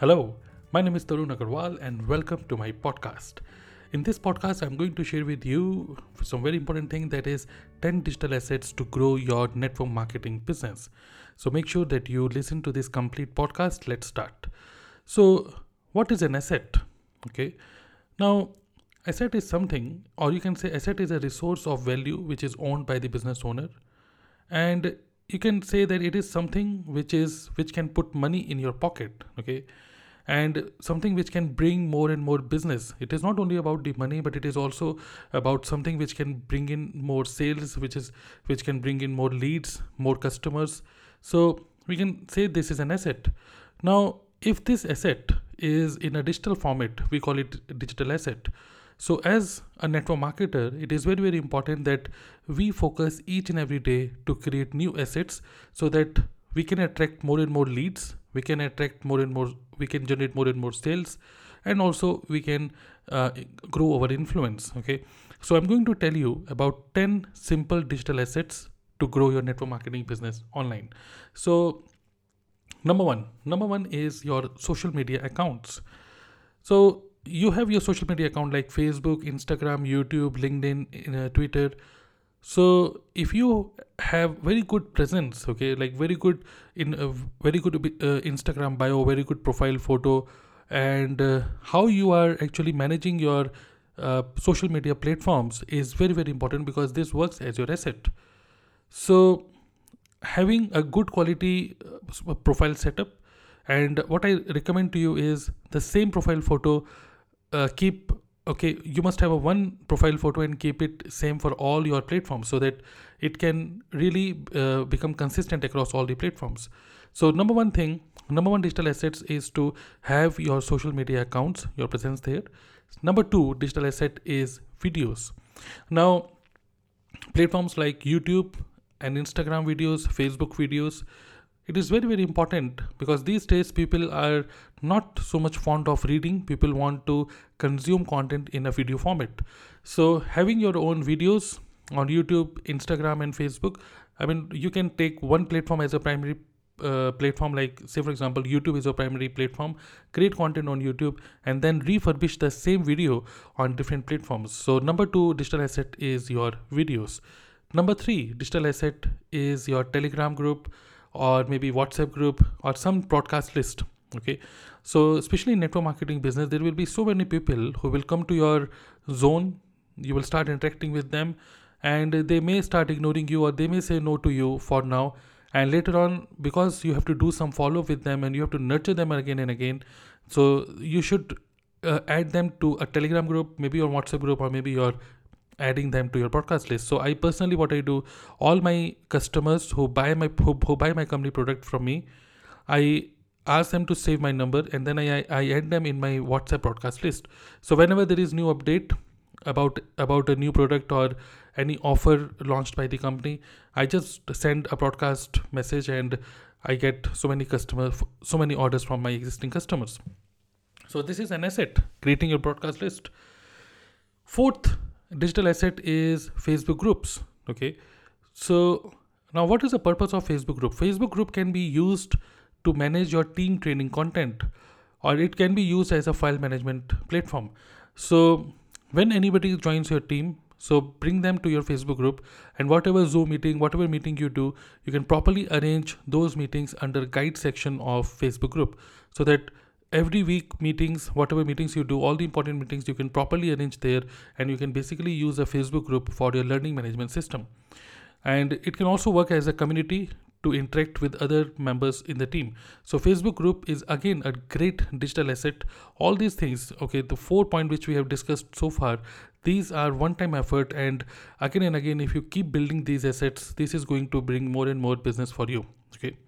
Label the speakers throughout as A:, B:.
A: Hello, my name is Tarun Agarwal and welcome to my podcast. In this podcast, I'm going to share with you some very important thing that is 10 digital assets to grow your network marketing business. So make sure that you listen to this complete podcast. Let's start. So, what is an asset? Okay. Now, asset is something, or you can say asset is a resource of value which is owned by the business owner. And you can say that it is something which is which can put money in your pocket okay? And something which can bring more and more business. It is not only about the money but it is also about something which can bring in more sales which is which can bring in more leads more customers. So we can say this is an asset. Now if this asset is in a digital format we call it digital asset so as a network marketer it is very very important that we focus each and every day to create new assets so that we can attract more and more leads we can attract more and more we can generate more and more sales and also we can uh, grow our influence okay? So i'm going to tell you about 10 simple digital assets to grow your network marketing business online. So number one number one is your social media accounts. So you have your social media account like facebook instagram youtube linkedin uh, twitter. So if you have very good presence okay like very good in a very good uh, instagram bio very good profile photo and uh, how you are actually managing your uh, social media platforms is very very important because this works as your asset. So having a good quality uh, profile setup and what i recommend to you is the same profile photo uh, keep okay you must have a one profile photo and keep it same for all your platforms so that it can really uh, become consistent across all the platforms. So number one thing number one digital assets is to have your social media accounts your presence there. Number two digital asset is videos. Now platforms like youtube and instagram videos facebook videos it is very very important because these days people are not so much fond of reading. People want to consume content in a video format. So having your own videos on youtube instagram and facebook i mean you can take one platform as a primary uh, platform like say for example youtube is a primary platform. Create content on youtube and then refurbish the same video on different platforms. So number two digital asset is your videos. Number three digital asset is your telegram group or maybe whatsapp group or some broadcast list okay? So especially in network marketing business there will be so many people who will come to your zone. You will start interacting with them and they may start ignoring you or they may say no to you for now. And later on because you have to do some follow up with them and you have to nurture them again and again so you should uh, add them to a telegram group maybe your whatsapp group or maybe your adding them to your podcast list. So i personally what i do all my customers who buy my who, who buy my company product from me i ask them to save my number and then I, I add them in my whatsapp broadcast list. So whenever there is new update about about a new product or any offer launched by the company i just send a broadcast message and i get so many customers so many orders from my existing customers. So this is an asset creating your broadcast list. Fourth digital asset is facebook groups okay? So now what is the purpose of facebook group? Facebook group can be used to manage your team training content or it can be used as a file management platform. So when anybody joins your team so bring them to your facebook group and whatever zoom meeting whatever meeting you do you can properly arrange those meetings under guide section of facebook group so that every week meetings whatever meetings you do all the important meetings you can properly arrange there and you can basically use a facebook group for your learning management system. And it can also work as a community to interact with other members in the team. So facebook group is again a great digital asset. All these things okay the four point which we have discussed so far these are one time effort. And again and again if you keep building these assets this is going to bring more and more business for you okay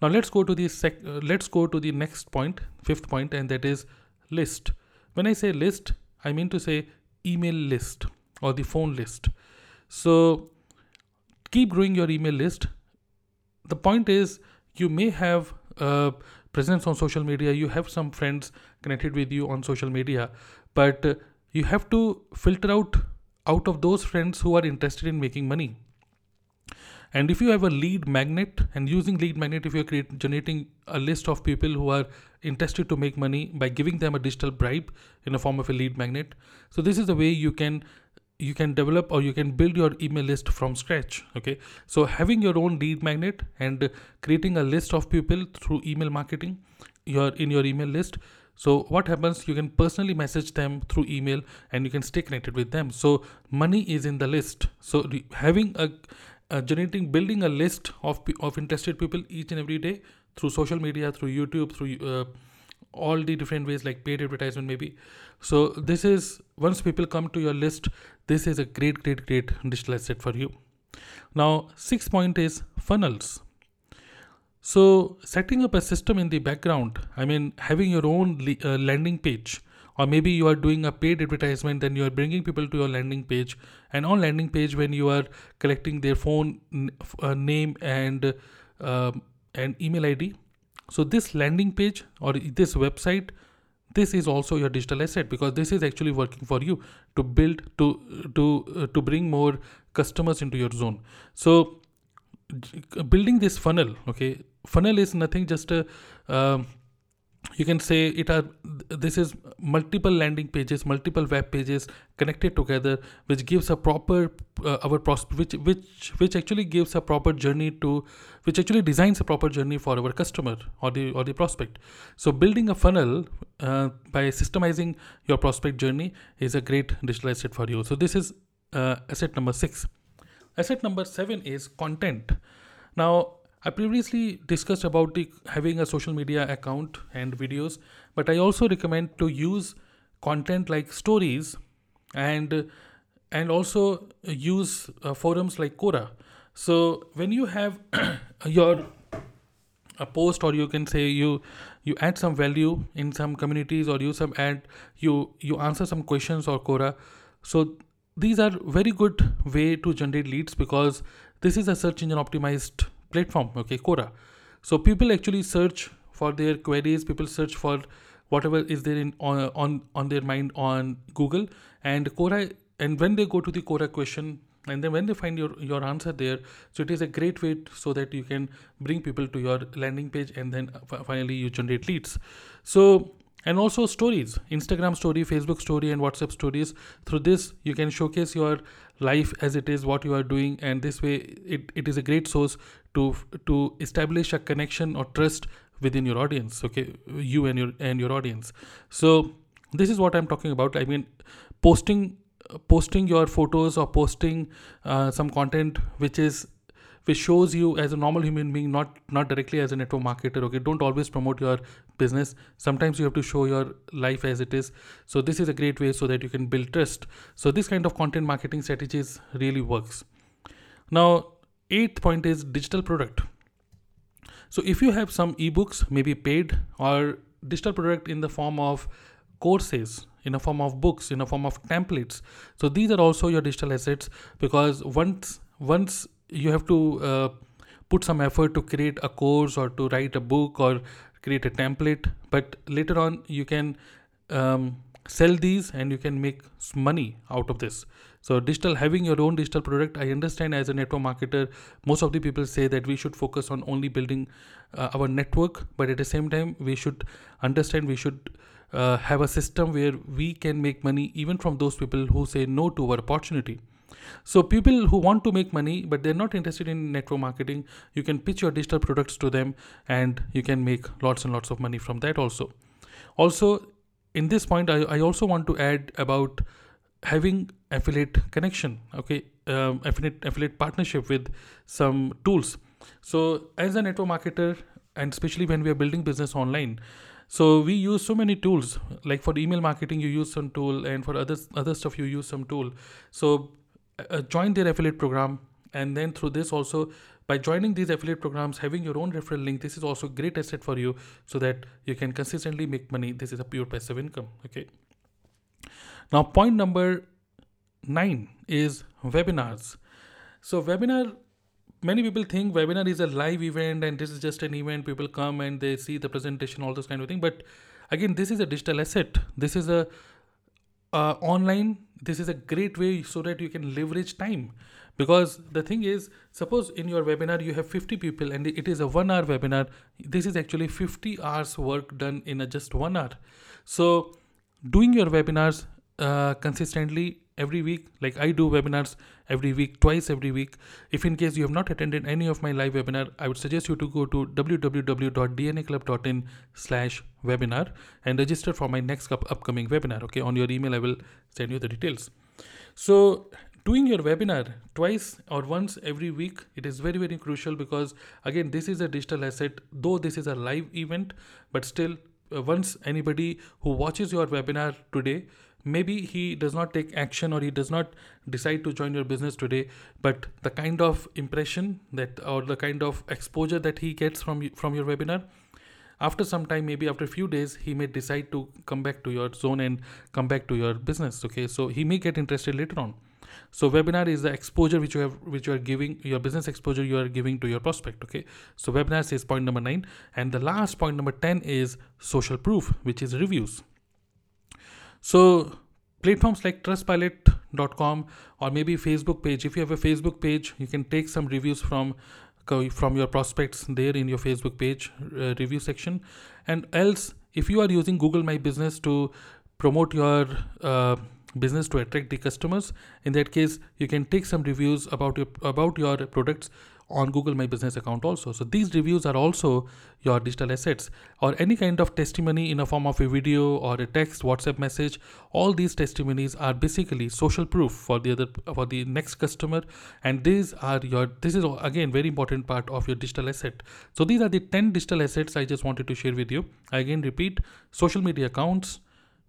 A: now let's go to the sec- uh, let's go to the next point fifth point and that is list. When i say list i mean to say email list or the phone list. So keep growing your email list. The point is you may have presence on social media you have some friends connected with you on social media but uh, you have to filter out out of those friends who are interested in making money and if you have a lead magnet and using lead magnet if you're create, generating a list of people who are interested to make money by giving them a digital bribe in the form of a lead magnet. So this is the way you can you can develop or you can build your email list from scratch okay? So having your own lead magnet and creating a list of people through email marketing your in your email list so what happens you can personally message them through email and you can stay connected with them. So money is in the list. So having a, a generating building a list of of interested people each and every day through social media through youtube through uh, all the different ways like paid advertisement maybe. So this is once people come to your list this is a great great great digital asset for you. Now sixth point is funnels. So setting up a system in the background i mean having your own le- uh, landing page or maybe you are doing a paid advertisement then you are bringing people to your landing page. And on landing page when you are collecting their phone uh, name and uh, and email id so this landing page or this website this is also your digital asset because this is actually working for you to build to to uh, to bring more customers into your zone. So building this funnel okay funnel is nothing just a uh, you can say it are this is multiple landing pages multiple web pages connected together which gives a proper uh, our pros- which which which actually gives a proper journey to which actually designs a proper journey for our customer or the or the prospect. So building a funnel uh, by systemizing your prospect journey is a great digital asset for you. So this is uh, asset number 6 asset number 7 is content. Now I previously discussed about the, having a social media account and videos, but I also recommend to use content like stories and and also use uh, forums like Quora. So when you have your a post or you can say you you add some value in some communities or you some add you you answer some questions or Quora. So these are very good way to generate leads because this is a search engine optimized platform okay quora. So people actually search for their queries people search for whatever is there in on on, on their mind on google and quora and when they go to the quora question and then when they find your your answer there so it is a great way so that you can bring people to your landing page and then uh, finally you generate leads. So and also stories instagram story facebook story and whatsapp stories. Through this you can showcase your life as it is what you are doing and this way it, it is a great source to to establish a connection or trust within your audience okay? You and your and your audience. So this is what i'm talking about. I mean posting posting your photos or posting uh, some content which is which shows you as a normal human being not not directly as a network marketer okay? Don't always promote your business. Sometimes you have to show your life as it is. So this is a great way so that you can build trust. So this kind of content marketing strategies really works. Now eighth point is digital product. So if you have some ebooks maybe paid or digital product in the form of courses in a form of books in a form of templates so these are also your digital assets because once once you have to uh, put some effort to create a course or to write a book or create a template but later on you can um, sell these and you can make money out of this so digital having your own digital product i understand as a network marketer most of the people say that we should focus on only building uh, our network but at the same time we should understand we should uh, have a system where we can make money even from those people who say no to our opportunity so people who want to make money but they're not interested in network marketing, you can pitch your digital products to them and you can make lots and lots of money from that also. Also, in this point, I, I also want to add about having affiliate connection. Okay, um, affiliate affiliate partnership with some tools. So as a network marketer, and especially when we are building business online, so we use so many tools like for email marketing you use some tool and for other other stuff you use some tool so uh, join their affiliate program and then through this also by joining these affiliate programs having your own referral link this is also great asset for you so that you can consistently make money this is a pure passive income okay now point number 9 is webinars. So webinar many people think webinar is a live event and this is just an event. People come and they see the presentation all this kind of thing. But again this is a digital asset. This is a uh, online. This is a great way so that you can leverage time. Because the thing is suppose in your webinar you have 50 people and it is a one hour webinar. This is actually 50 hours work done in a just one hour. So doing your webinars uh, consistently every week like i do webinars every week twice every week. If in case you have not attended any of my live webinar i would suggest you to go to www.dnaclub.in slash webinar and register for my next up- upcoming webinar okay? On your email i will send you the details. So doing your webinar twice or once every week it is very very crucial because again this is a digital asset though this is a live event but still uh, once anybody who watches your webinar today maybe he does not take action or he does not decide to join your business today but the kind of impression that or the kind of exposure that he gets from from your webinar after some time maybe after a few days he may decide to come back to your zone and come back to your business okay? So he may get interested later on. So webinar is the exposure which you have which you are giving your business exposure you are giving to your prospect okay? So webinar is point number 9 and the last point number 10 is social proof which is reviews so platforms like trustpilot.com or maybe Facebook page. If you have a Facebook page, you can take some reviews from from your prospects there in your Facebook page uh, review section. And else, if you are using Google My Business to promote your uh, business to attract the customers, in that case, you can take some reviews about your about your products on Google My Business account also. So these reviews are also your digital assets or any kind of testimony in a form of a video or a text, WhatsApp message. All these testimonies are basically social proof for the other for the next customer, and these are your this is again very important part of your digital asset. So these are the 10 digital assets I just wanted to share with you. I again repeat social media accounts,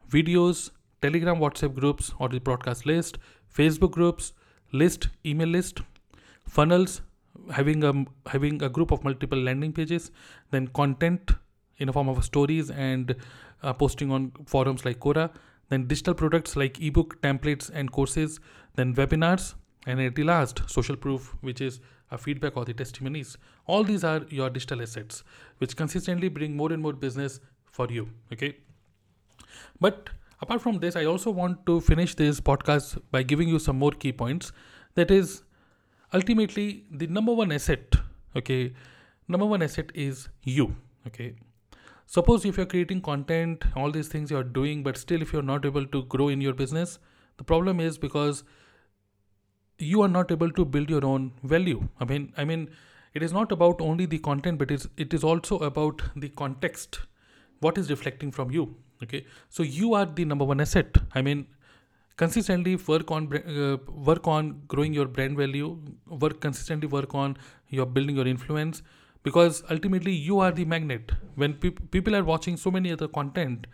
A: videos, Telegram, WhatsApp groups or the broadcast list, Facebook groups, list, email list, funnels, having a having a group of multiple landing pages then content in a form of stories and uh, posting on forums like quora then digital products like ebook templates and courses then webinars and at the last social proof which is a feedback or the testimonies. All these are your digital assets which consistently bring more and more business for you okay? But apart from this i also want to finish this podcast by giving you some more key points. That is ultimately the number one asset okay number one asset is you okay. Suppose if you're creating content all these things you're doing but still if you're not able to grow in your business the problem is because you are not able to build your own value. I mean i mean it is not about only the content but it's, it is also about the context. What is reflecting from you okay? So you are the number one asset. I mean consistently work on uh, work on growing your brand value work consistently work on your building your influence because ultimately you are the magnet. When pe- people are watching so many other content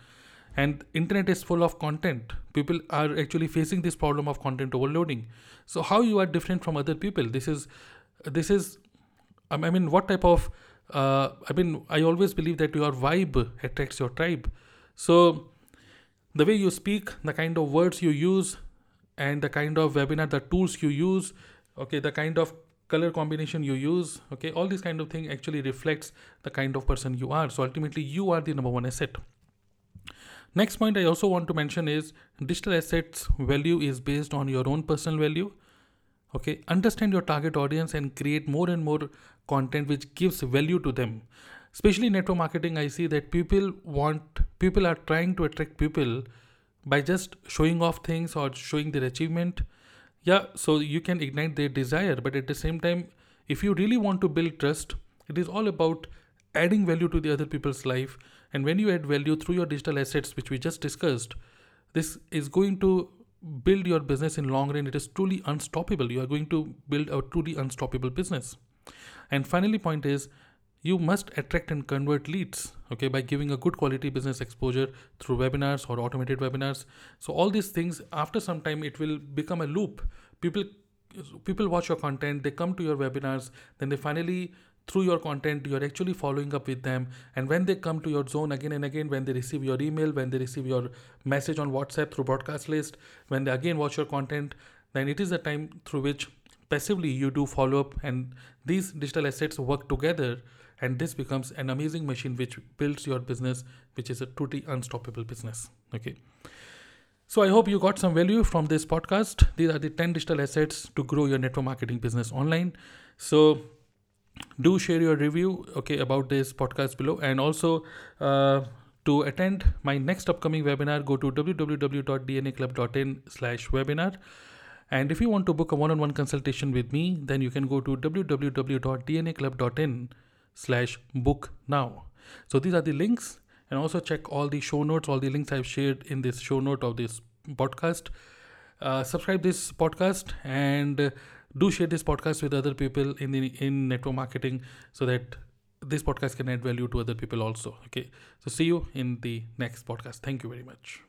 A: and internet is full of content people are actually facing this problem of content overloading. So how you are different from other people? This is this is i mean what type of uh, i mean i always believe that your vibe attracts your tribe. So the way you speak, the kind of words you use, and the kind of webinar, the tools you use, okay, the kind of color combination you use, okay, all these kind of thing actually reflects the kind of person you are. So ultimately, you are the number one asset. Next point I also want to mention is digital assets value is based on your own personal value. Okay, understand your target audience and create more and more content which gives value to them especially network marketing i see that people want people are trying to attract people by just showing off things or showing their achievement. Yeah so you can ignite their desire but at the same time if you really want to build trust it is all about adding value to the other people's life. And when you add value through your digital assets which we just discussed this is going to build your business in long run. It is truly unstoppable. You are going to build a truly unstoppable business. And finally point is you must attract and convert leads okay by giving a good quality business exposure through webinars or automated webinars. So all these things after some time it will become a loop. People people watch your content they come to your webinars then they finally through your content you're actually following up with them. And when they come to your zone again and again when they receive your email when they receive your message on whatsapp through broadcast list when they again watch your content then it is the time through which passively you do follow up and these digital assets work together and this becomes an amazing machine which builds your business which is a truly unstoppable business okay So I hope you got some value from this podcast. These are the 10 digital assets to grow your network marketing business online. So do share your review okay about this podcast below and also uh, to attend my next upcoming webinar go to www.dnaclub.in slash webinar and if you want to book a one-on-one consultation with me then you can go to www.dnaclub.in slash book now. So these are the links. And also check all the show notes all the links i've shared in this show note of this podcast. Uh, subscribe this podcast and uh, do share this podcast with other people in the in network marketing so that this podcast can add value to other people also. Okay. So see you in the next podcast. Thank you very much